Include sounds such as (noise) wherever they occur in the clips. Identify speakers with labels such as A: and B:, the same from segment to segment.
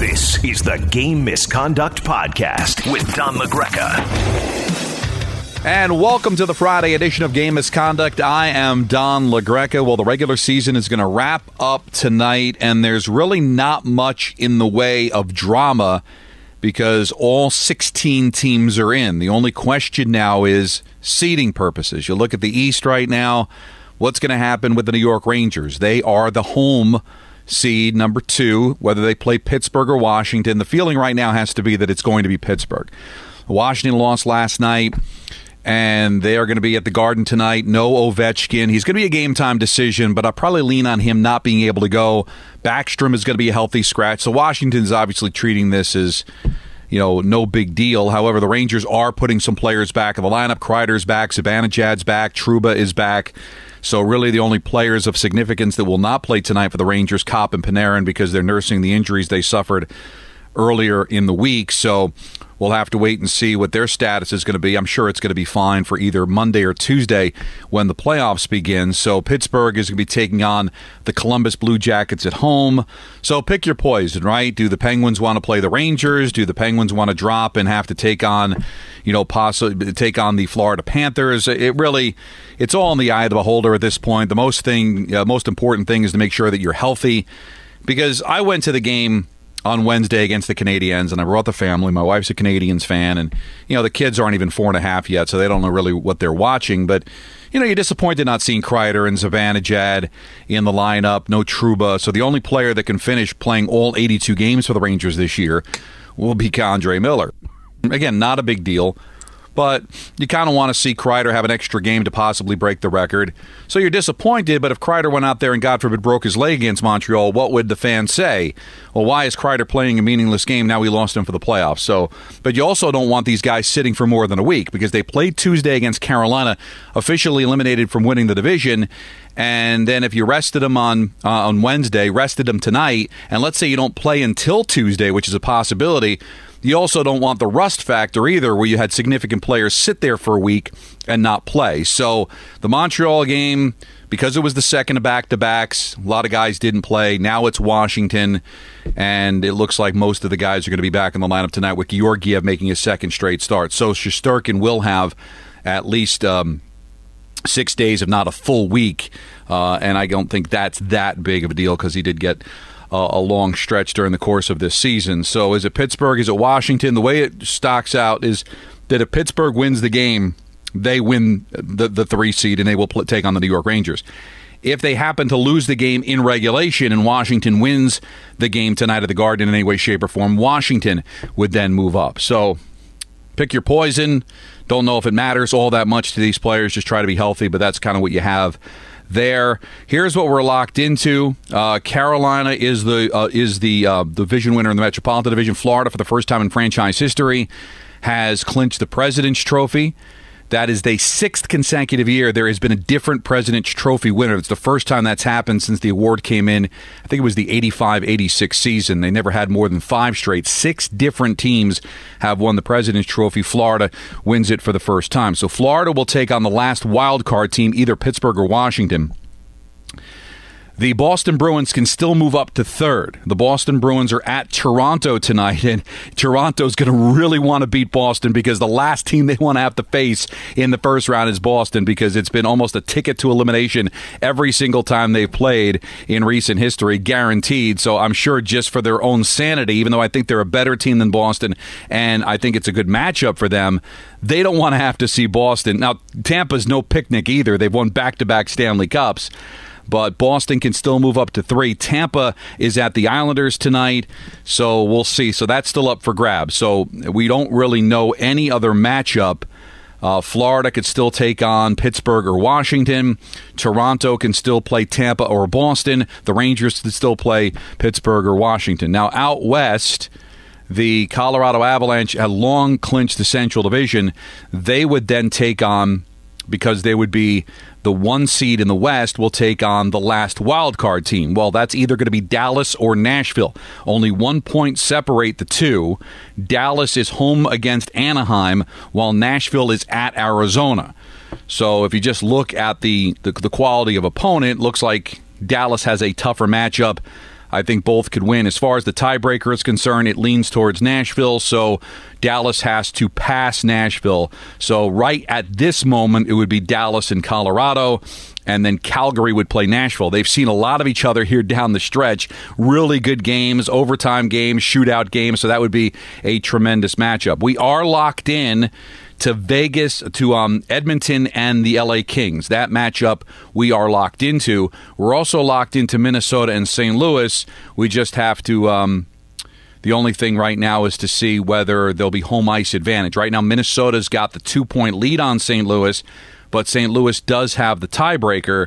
A: This is the Game Misconduct Podcast with Don LaGreca.
B: And welcome to the Friday edition of Game Misconduct. I am Don LaGreca. Well, the regular season is going to wrap up tonight, and there's really not much in the way of drama because all 16 teams are in. The only question now is seeding purposes. You look at the East right now, what's going to happen with the New York Rangers? They are the home seed number two, whether they play Pittsburgh or Washington. The feeling right now has to be that it's going to be Pittsburgh. Washington lost last night, and they are going to be at the Garden tonight. No Ovechkin. He's going to be a game time decision, but I'll probably lean on him not being able to go. Backstrom is going to be a healthy scratch. So Washington's obviously treating this as you know, no big deal. However, the Rangers are putting some players back in the lineup. Kreider's back, Zibanejad's back, Trouba is back. So really, the only players of significance that will not play tonight for the Rangers, Copp and Panarin, because they're nursing the injuries they suffered earlier in the week. So we'll have to wait and see what their status is going to be. I'm sure it's going to be fine for either Monday or Tuesday when the playoffs begin. So Pittsburgh is going to be taking on the Columbus Blue Jackets at home. So pick your poison, right? Do the Penguins want to play the Rangers? Do the Penguins want to drop and have to take on, you know, possibly take on the Florida Panthers? It really, it's all in the eye of the beholder at this point. The most thing, uh, most important thing is to make sure that you're healthy. Because I went to the game on Wednesday against the Canadiens, and I brought the family. My wife's a Canadiens fan, and you know the kids aren't even four and a half yet, so they don't know really what they're watching. But you know you're disappointed not seeing Kreider and Zibanejad in the lineup. No Trouba, so the only player that can finish playing all 82 games for the Rangers this year will be K'Andre Miller. Again, not a big deal but you kind of want to see Kreider have an extra game to possibly break the record. So you're disappointed, but if Kreider went out there and God forbid broke his leg against Montreal, what would the fans say? Well, why is Kreider playing a meaningless game? Now we lost him for the playoffs. So, but you also don't want these guys sitting for more than a week because they played Tuesday against Carolina, officially eliminated from winning the division. And then if you rested them on uh, on Wednesday, rested them tonight, and let's say you don't play until Tuesday, which is a possibility you also don't want the rust factor either, where you had significant players sit there for a week and not play. So the Montreal game, because it was the second of back to backs, a lot of guys didn't play. Now it's Washington, and it looks like most of the guys are going to be back in the lineup tonight with Georgiev making his second straight start. So Shesterkin will have at least. Um, six days, if not a full week. Uh, and I don't think that's that big of a deal because he did get uh, a long stretch during the course of this season. So is it Pittsburgh? Is it Washington? The way it stocks out is that if Pittsburgh wins the game, they win the, the three seed and they will pl- take on the New York Rangers. If they happen to lose the game in regulation and Washington wins the game tonight at the Garden in any way, shape, or form, Washington would then move up. So pick your poison. Don't know if it matters all that much to these players. Just try to be healthy, but that's kind of what you have there. Here's what we're locked into. Uh, Carolina is the uh, is the uh, division winner in the Metropolitan Division. Florida, for the first time in franchise history, has clinched the President's Trophy. That is the sixth consecutive year there has been a different President's Trophy winner. It's the first time that's happened since the award came in. I think it was the 85 86 season. They never had more than five straight. Six different teams have won the President's Trophy. Florida wins it for the first time. So Florida will take on the last wild card team, either Pittsburgh or Washington the Boston Bruins can still move up to third. The Boston Bruins are at Toronto tonight, and Toronto's going to really want to beat Boston because the last team they want to have to face in the first round is Boston because it's been almost a ticket to elimination every single time they've played in recent history, guaranteed. So I'm sure just for their own sanity, even though I think they're a better team than Boston, and I think it's a good matchup for them, they don't want to have to see Boston. Now, Tampa's no picnic either. They've won back to back Stanley Cups but Boston can still move up to three. Tampa is at the Islanders tonight, so we'll see. So that's still up for grabs. So we don't really know any other matchup Uh, Florida could still take on Pittsburgh or Washington. Toronto can still play Tampa or Boston. The Rangers can still play Pittsburgh or Washington. Now, out west, the Colorado Avalanche had long clinched the Central Division. They would then take on, because they would be the one seed in the West, will take on the last wild card team. Well, that's either going to be Dallas or Nashville. Only one point separate the two. Dallas is home against Anaheim, while Nashville is at Arizona. So if you just look at the, the, the quality of opponent, looks like Dallas has a tougher matchup I think both could win. As far as the tiebreaker is concerned, it leans towards Nashville, so Dallas has to pass Nashville. So, right at this moment, it would be Dallas and Colorado and then Calgary would play Nashville. They've seen a lot of each other here down the stretch. Really good games, overtime games, shootout games. So that would be a tremendous matchup. We are locked in to Vegas, to um, Edmonton and the LA Kings. That matchup we are locked into. We're also locked into Minnesota and St. Louis. We just have to. Um, the only thing right now is to see whether there'll be home ice advantage. Right now, Minnesota's got the two point lead on St. Louis, but St. Louis does have the tiebreaker.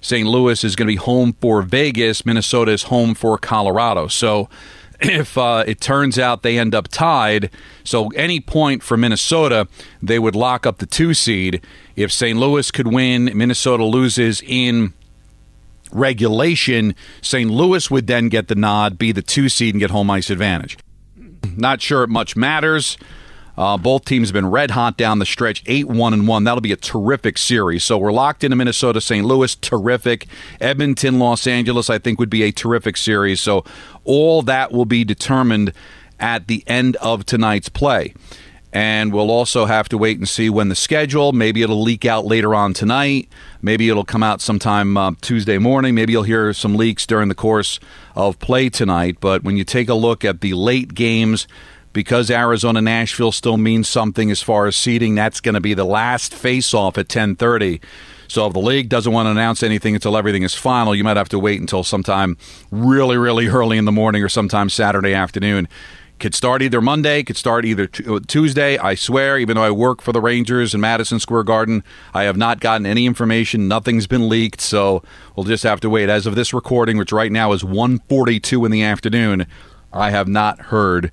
B: St. Louis is going to be home for Vegas. Minnesota is home for Colorado. So (laughs) if uh, it turns out they end up tied, so any point for Minnesota, they would lock up the two seed. If St. Louis could win, Minnesota loses in regulation, St. Louis would then get the nod, be the two seed, and get home ice advantage. Not sure it much matters. Uh, both teams have been red hot down the stretch, 8 1 and 1. That'll be a terrific series. So we're locked into Minnesota, St. Louis, terrific. Edmonton, Los Angeles, I think would be a terrific series. So all that will be determined at the end of tonight's play. And we'll also have to wait and see when the schedule. Maybe it'll leak out later on tonight. Maybe it'll come out sometime uh, Tuesday morning. Maybe you'll hear some leaks during the course of play tonight. But when you take a look at the late games, because Arizona Nashville still means something as far as seeding. That's going to be the last face-off at 10:30. So if the league doesn't want to announce anything until everything is final, you might have to wait until sometime really, really early in the morning or sometime Saturday afternoon. Could start either Monday, could start either t- uh, Tuesday. I swear, even though I work for the Rangers in Madison Square Garden, I have not gotten any information. Nothing's been leaked, so we'll just have to wait. As of this recording, which right now is 1:42 in the afternoon, I have not heard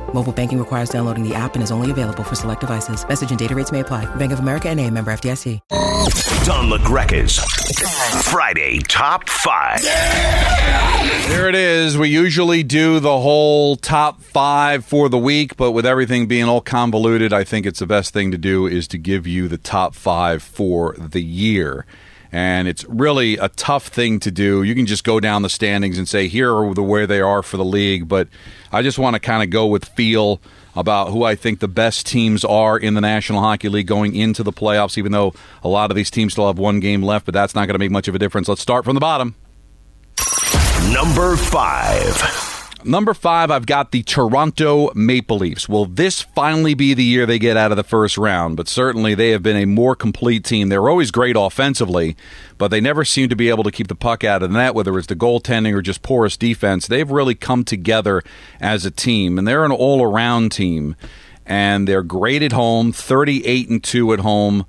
C: Mobile banking requires downloading the app and is only available for select devices. Message and data rates may apply. Bank of America and a member FDIC.
A: Don LaGreca's Friday Top 5.
B: There it is. We usually do the whole top five for the week, but with everything being all convoluted, I think it's the best thing to do is to give you the top five for the year and it's really a tough thing to do. You can just go down the standings and say here are the where they are for the league, but I just want to kind of go with feel about who I think the best teams are in the National Hockey League going into the playoffs. Even though a lot of these teams still have one game left, but that's not going to make much of a difference. Let's start from the bottom.
A: Number five.
B: Number five, I've got the Toronto Maple Leafs. Will this finally be the year they get out of the first round? But certainly they have been a more complete team. They're always great offensively, but they never seem to be able to keep the puck out of the net, whether it's the goaltending or just porous defense. They've really come together as a team, and they're an all around team. And they're great at home, 38 and 2 at home.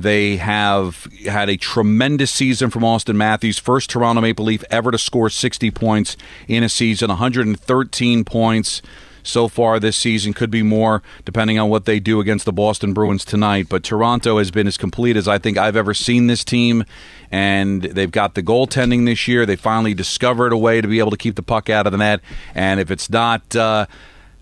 B: They have had a tremendous season from Auston Matthews, first Toronto Maple Leaf ever to score 60 points in a season, 113 points so far this season. Could be more depending on what they do against the Boston Bruins tonight. But Toronto has been as complete as I think I've ever seen this team. And they've got the goaltending this year. They finally discovered a way to be able to keep the puck out of the net. And if it's not. Uh,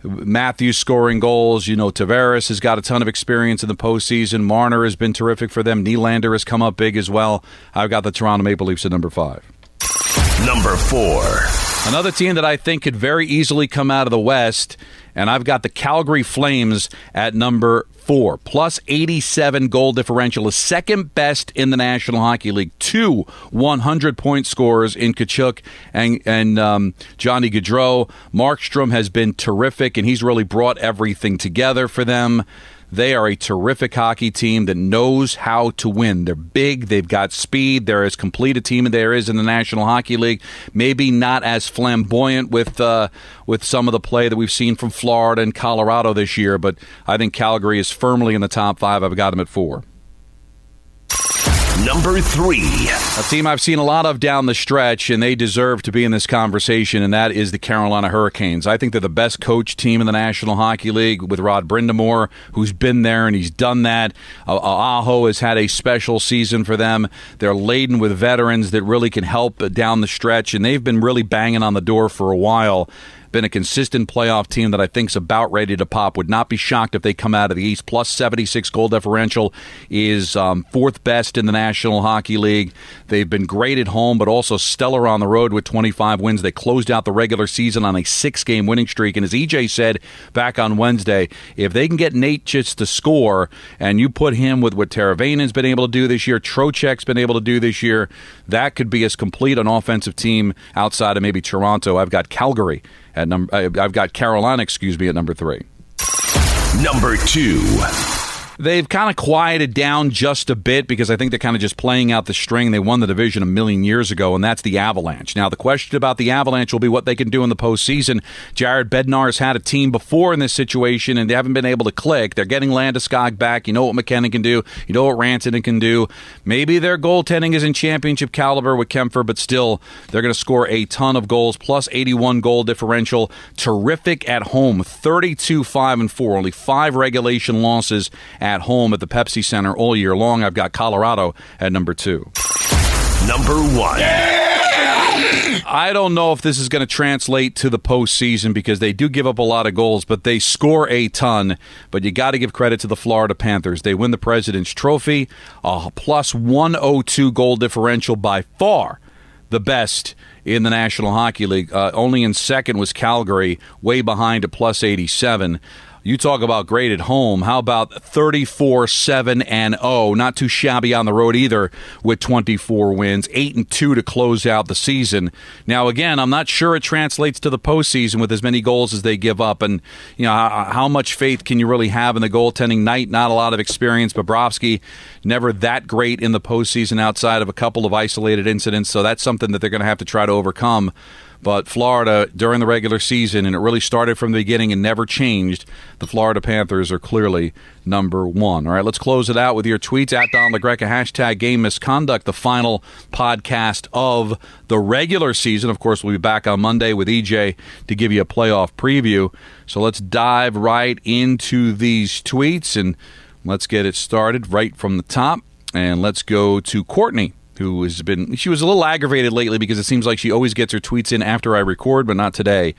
B: Matthews scoring goals. You know, Tavares has got a ton of experience in the postseason. Marner has been terrific for them. Nylander has come up big as well. I've got the Toronto Maple Leafs at number five.
A: Number four.
B: Another team that I think could very easily come out of the West, and I've got the Calgary Flames at number four. Plus 87 goal differential is second best in the National Hockey League. Two 100 point scorers in Tkachuk and, and um, Johnny Gaudreau. Markstrom has been terrific, and he's really brought everything together for them. They are a terrific hockey team that knows how to win. They're big, they've got speed, they're as complete a team as there is in the National Hockey League. Maybe not as flamboyant with uh, with some of the play that we've seen from Florida and Colorado this year, but I think Calgary is firmly in the top five. I've got them at four.
A: Number three.
B: A team I've seen a lot of down the stretch, and they deserve to be in this conversation, and that is the Carolina Hurricanes. I think they're the best coach team in the National Hockey League with Rod Brind'Amour, who's been there and he's done that. Aho has had a special season for them. They're laden with veterans that really can help down the stretch, and they've been really banging on the door for a while been a consistent playoff team that I think's about ready to pop. Would not be shocked if they come out of the East. Plus 76 goal differential is um, fourth best in the National Hockey League. They've been great at home, but also stellar on the road with 25 wins. They closed out the regular season on a six game winning streak. And as EJ said back on Wednesday, if they can get Nate just to score and you put him with what Teravainen's been able to do this year, Trocheck's been able to do this year, that could be as complete an offensive team outside of maybe Toronto. I've got Calgary at number. Uh, I've got Carolina, excuse me, at number three.
A: Number two.
B: They've kind of quieted down just a bit because I think they're kind of just playing out the string. They won the division a million years ago, and that's the Avalanche. Now, the question about the Avalanche will be what they can do in the postseason. Jared Bednar's had a team before in this situation, and they haven't been able to click. They're getting Landeskog back. You know what MacKinnon can do. You know what Rantanen can do. Maybe their goaltending is in championship caliber with Kuemper, but still, they're going to score a ton of goals, plus 81 goal differential. Terrific at home, 32 5 and 4, only five regulation losses home at the Pepsi Center all year long. I've got Colorado at number two.
A: Number one.
B: I don't know if this is going to translate to the postseason because they do give up a lot of goals, but they score a ton. But you got to give credit to the Florida Panthers. They win the President's Trophy, a plus 102 goal differential by far the best in the National Hockey League. Uh, only in second was Calgary, way behind at plus 87. You talk about great at home. How about 34 7 and 0? Not too shabby on the road either with 24 wins, 8 and 2 to close out the season. Now, again, I'm not sure it translates to the postseason with as many goals as they give up. And, you know, how, how much faith can you really have in the goaltending night? Not a lot of experience. Bobrovsky, never that great in the postseason outside of a couple of isolated incidents. So that's something that they're going to have to try to overcome. But Florida, during the regular season, and it really started from the beginning and never changed, the Florida Panthers are clearly number one. All right, let's close it out with your tweets at Don LaGreca, hashtag game misconduct, the final podcast of the regular season. Of course, we'll be back on Monday with EJ to give you a playoff preview. So let's dive right into these tweets and let's get it started right from the top. And let's go to Courtney who has been she was a little aggravated lately because it seems like she always gets her tweets in after I record, but not today.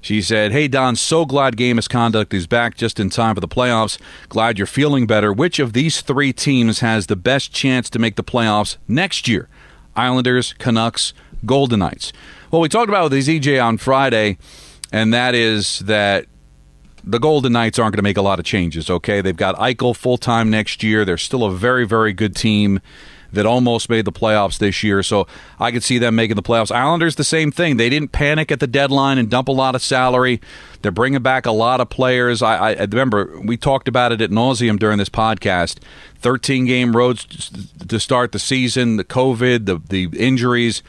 B: She said, Hey Don, so glad game misconduct is back just in time for the playoffs. Glad you're feeling better. Which of these three teams has the best chance to make the playoffs next year? Islanders, Canucks, Golden Knights. Well, we talked about with EJ on Friday, and that is that the Golden Knights aren't going to make a lot of changes, okay? They've got Eichel full time next year. They're still a very, very good team that almost made the playoffs this year. So I could see them making the playoffs. Islanders, the same thing. They didn't panic at the deadline and dump a lot of salary. They're bringing back a lot of players. I, I remember we talked about it at nauseum during this podcast. 13 game roads to start the season, the COVID, the, the injuries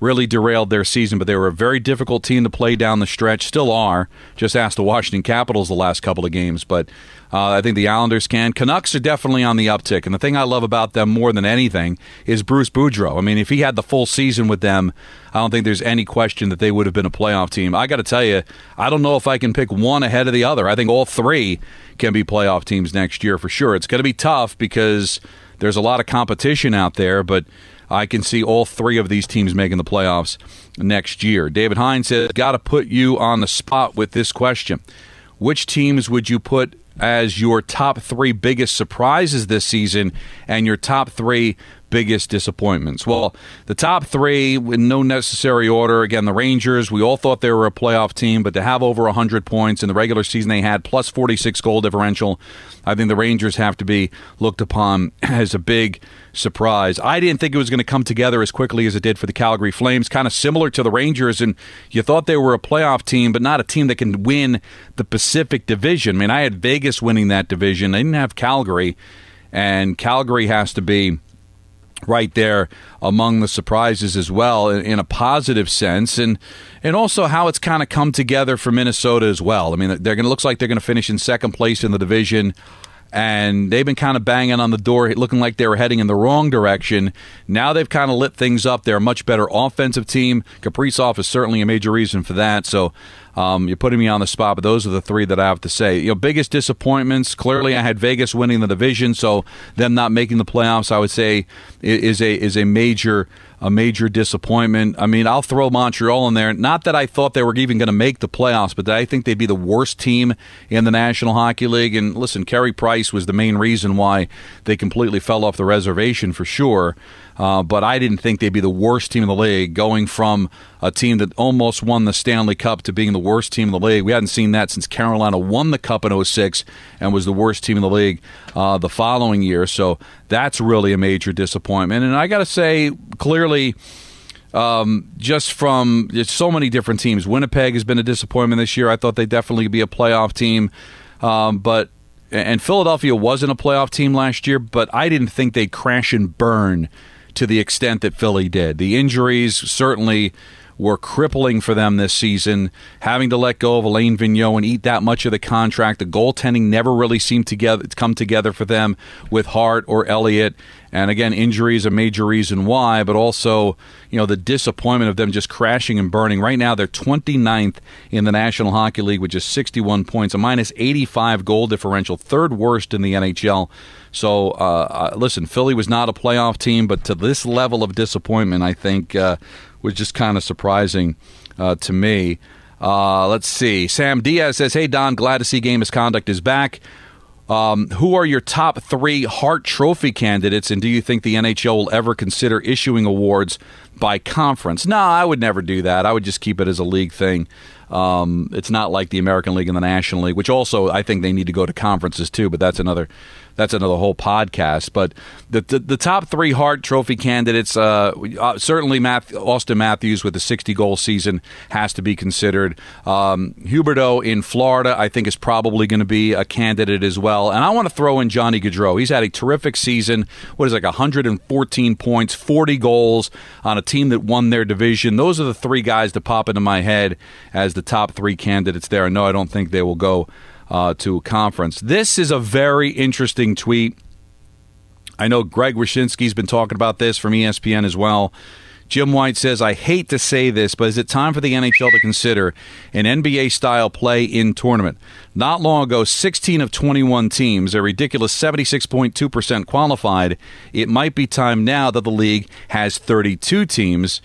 B: really derailed their season, but they were a very difficult team to play down the stretch. Still are. Just asked the Washington Capitals the last couple of games, but uh, I think the Islanders can. Canucks are definitely on the uptick, and the thing I love about them more than anything is Bruce Boudreau. I mean, if he had the full season with them, I don't think there's any question that they would have been a playoff team. I got to tell you, I don't know if I can pick one ahead of the other. I think all three can be playoff teams next year for sure. It's going to be tough because there's a lot of competition out there, but I can see all three of these teams making the playoffs next year. David Hines says, Got to put you on the spot with this question. Which teams would you put as your top three biggest surprises this season and your top three biggest disappointments? Well, the top three, in no necessary order. Again, the Rangers, we all thought they were a playoff team, but to have over 100 points in the regular season they had, plus 46 goal differential, I think the Rangers have to be looked upon (clears throat) as a big surprise. I didn't think it was going to come together as quickly as it did for the Calgary Flames, kind of similar to the Rangers, and you thought they were a playoff team, but not a team that can win the Pacific Division. I mean, I had Vegas winning that division. I didn't have Calgary, and Calgary has to be right there among the surprises as well in, in, a positive sense and and also how it's kind of come together for Minnesota as well. I mean they're going to looks like they're going to finish in second place in the division and they've been kind of banging on the door, looking like they were heading in the wrong direction. Now they've kind of lit things up. They're a much better offensive team. Kaprizov is certainly a major reason for that. So um, you're putting me on the spot, but those are the three that I have to say. You know, biggest disappointments. Clearly, I had Vegas winning the division, so them not making the playoffs, I would say, is a is a major a major disappointment. I mean, I'll throw Montreal in there. Not that I thought they were even going to make the playoffs, but I think they'd be the worst team in the National Hockey League. And listen, Carey Price was the main reason why they completely fell off the reservation for sure. Uh, but I didn't think they'd be the worst team in the league, going from a team that almost won the Stanley Cup to being the worst team in the league. We hadn't seen that since Carolina won the Cup in 06 and was the worst team in the league uh, the following year. So that's really a major disappointment. And I got to say, clearly, um, just from so many different teams, Winnipeg has been a disappointment this year. I thought they'd definitely be a playoff team. Um, but and Philadelphia wasn't a playoff team last year, but I didn't think they'd crash and burn to the extent that Philly did. The injuries certainly were crippling for them this season. Having to let go of Alain Vigneault and eat that much of the contract, the goaltending never really seemed to come together for them with Hart or Elliott. And again, injury is a major reason why, but also, you know, the disappointment of them just crashing and burning. Right now, they're 29th in the National Hockey League with just 61 points, a minus 85 goal differential, third worst in the NHL. So, uh, uh, listen, Philly was not a playoff team, but to this level of disappointment, I think uh, was just kind of surprising uh, to me. Uh, let's see. Sam Diaz says, "Hey Don, glad to see Game Misconduct is back. Um, who are your top three Hart Trophy candidates, and do you think the NHL will ever consider issuing awards by conference? No, I would never do that. I would just keep it as a league thing. Um, it's not like the American League and the National League, which also I think they need to go to conferences too, but that's another that's another whole podcast. But the the, the top three Hart Trophy candidates, uh, uh, certainly Math, Auston Matthews with a 60 goal season has to be considered. Um, Huberdeau in Florida, I think, is probably going to be a candidate as well. And I want to throw in Johnny Gaudreau. He's had a terrific season. What is it, like 114 points, 40 goals on a team that won their division. Those are the three guys that pop into my head as the top three candidates there. No, I don't think they will go uh, to conference. This is a very interesting tweet. I know Greg Wyshynski's been talking about this from ESPN as well. Jim White says, I hate to say this, but is it time for the NHL to consider an NBA style play in tournament? Not long ago, 16 of 21 teams, a ridiculous 76.2% qualified. It might be time now that the league has 32 teams.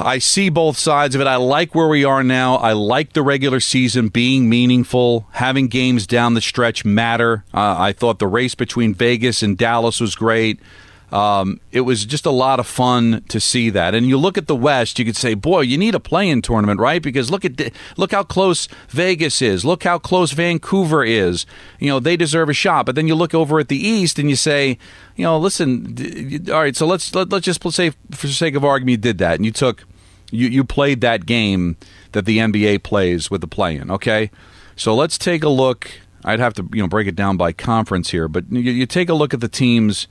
B: I see both sides of it. I like where we are now. I like the regular season being meaningful, having games down the stretch matter. Uh, I thought the race between Vegas and Dallas was great. Um, it was just a lot of fun to see that. And you look at the West, you could say, "Boy, you need a play-in tournament, right?" Because look at look how close Vegas is. Look how close Vancouver is. You know, they deserve a shot. But then you look over at the East and you say, you know, listen, all right, so let's let, let's just say for the sake of argument, you did that and you took you you played that game that the NBA plays with the play-in. Okay, so let's take a look. I'd have to you know break it down by conference here, but you, you take a look at the teams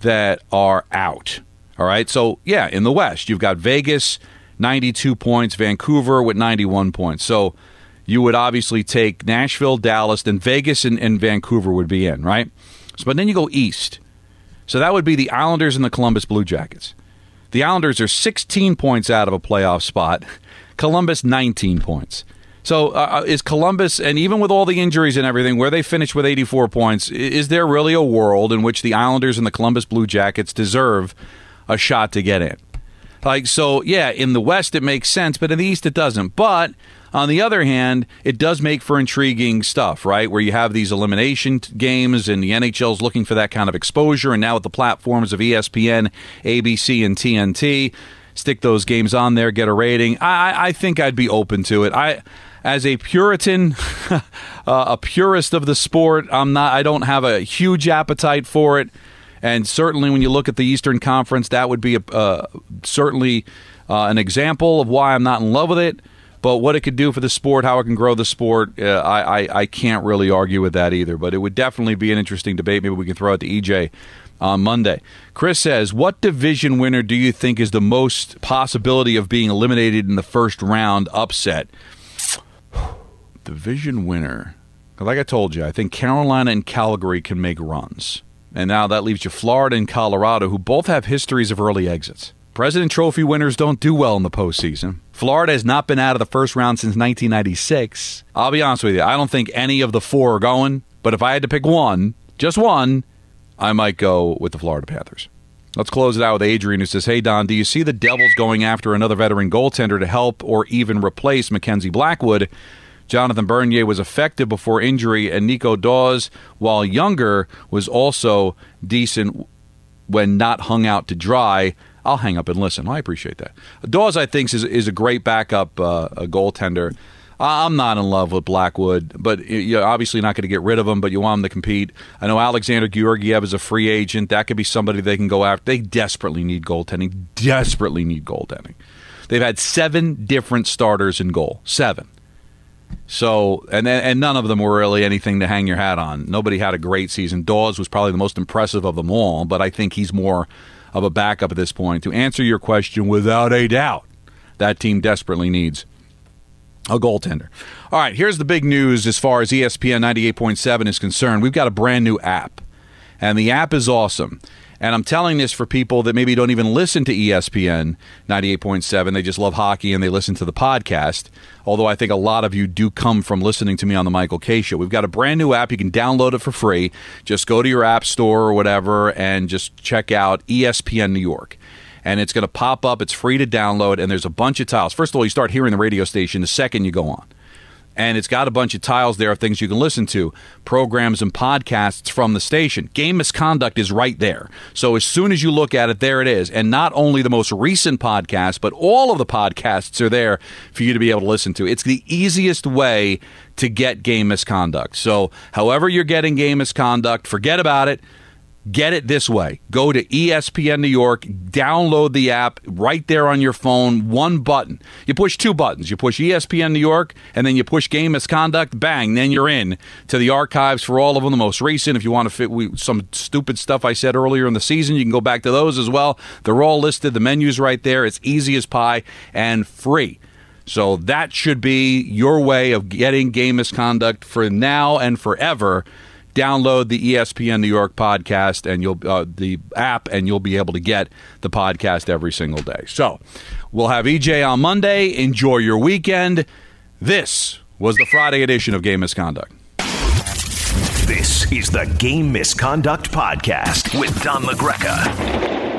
B: that are out. All right. So, yeah, in the West, you've got Vegas, 92 points, Vancouver with 91 points. So, you would obviously take Nashville, Dallas, then Vegas and, and Vancouver would be in, right? So, but then you go east. So, that would be the Islanders and the Columbus Blue Jackets. The Islanders are 16 points out of a playoff spot, (laughs) Columbus, 19 points. So uh, uh, is Columbus, and even with all the injuries and everything, where they finished with 84 points, is there really a world in which the Islanders and the Columbus Blue Jackets deserve a shot to get in? Like, so, yeah, in the West it makes sense, but in the East it doesn't. But On the other hand, it does make for intriguing stuff, right? Where you have these elimination games and the NHL's looking for that kind of exposure. And now with the platforms of ESPN, ABC, and TNT, stick those games on there, get a rating. I, I think I'd be open to it. I, as a Puritan, (laughs) uh, a purist of the sport, I'm not. I don't have a huge appetite for it. And certainly, when you look at the Eastern Conference, that would be a, uh, certainly uh, an example of why I'm not in love with it. But what it could do for the sport, how it can grow the sport, uh, I, I, I can't really argue with that either. But it would definitely be an interesting debate. Maybe we can throw it to EJ on Monday. Chris says, What division winner do you think is the most possibility of being eliminated in the first round upset? Division winner. Like I told you, I think Carolina and Calgary can make runs. And now that leaves you Florida and Colorado, who both have histories of early exits. President Trophy winners don't do well in the postseason. Florida has not been out of the first round since 1996. I'll be honest with you, I don't think any of the four are going, but if I had to pick one, just one, I might go with the Florida Panthers. Let's close it out with Adrian, who says, Hey, Don, do you see the Devils going after another veteran goaltender to help or even replace Mackenzie Blackwood? Jonathan Bernier was effective before injury, and Nico Daws, while younger, was also decent when not hung out to dry. I'll hang up and listen. I appreciate that. Daws, I think, is, is a great backup uh, a goaltender. I'm not in love with Blackwood, but you're obviously not going to get rid of him, but you want him to compete. I know Alexander Georgiev is a free agent. That could be somebody they can go after. They desperately need goaltending, desperately need goaltending. They've had seven different starters in goal. Seven. So, and and none of them were really anything to hang your hat on. Nobody had a great season. Daws was probably the most impressive of them all, but I think he's more of a backup at this point. To answer your question, without a doubt, that team desperately needs a goaltender. All right, here's the big news as far as ESPN 98.7 is concerned. We've got a brand new app, and the app is awesome. And I'm telling this for people that maybe don't even listen to ESPN 98.7. They just love hockey and they listen to the podcast. Although I think a lot of you do come from listening to me on the Michael Kay Show. We've got a brand new app. You can download it for free. Just go to your app store or whatever and just check out ESPN New York and it's going to pop up. It's free to download, and there's a bunch of tiles. First of all, you start hearing the radio station the second you go on and it's got a bunch of tiles there of things you can listen to, programs and podcasts from the station. Game misconduct is right there. So as soon as you look at it, there it is. And not only the most recent podcast, but all of the podcasts are there for you to be able to listen to. It's the easiest way to get game misconduct. So however you're getting game misconduct, forget about it. Get it this way. Go to ESPN New York, download the app right there on your phone, one button. You push two buttons. You push ESPN New York and then you push game misconduct, bang, then you're in to the archives for all of them, the most recent. If you want to fit some stupid stuff I said earlier in the season, you can go back to those as well. They're all listed. The menu's right there. It's easy as pie and free. So that should be your way of getting game misconduct for now and forever download the ESPN New York podcast and you'll uh, the app and you'll be able to get the podcast every single day. So, we'll have EJ on Monday. Enjoy your weekend. This was the Friday edition of Game Misconduct.
A: This is the Game Misconduct Podcast with Don LaGreca.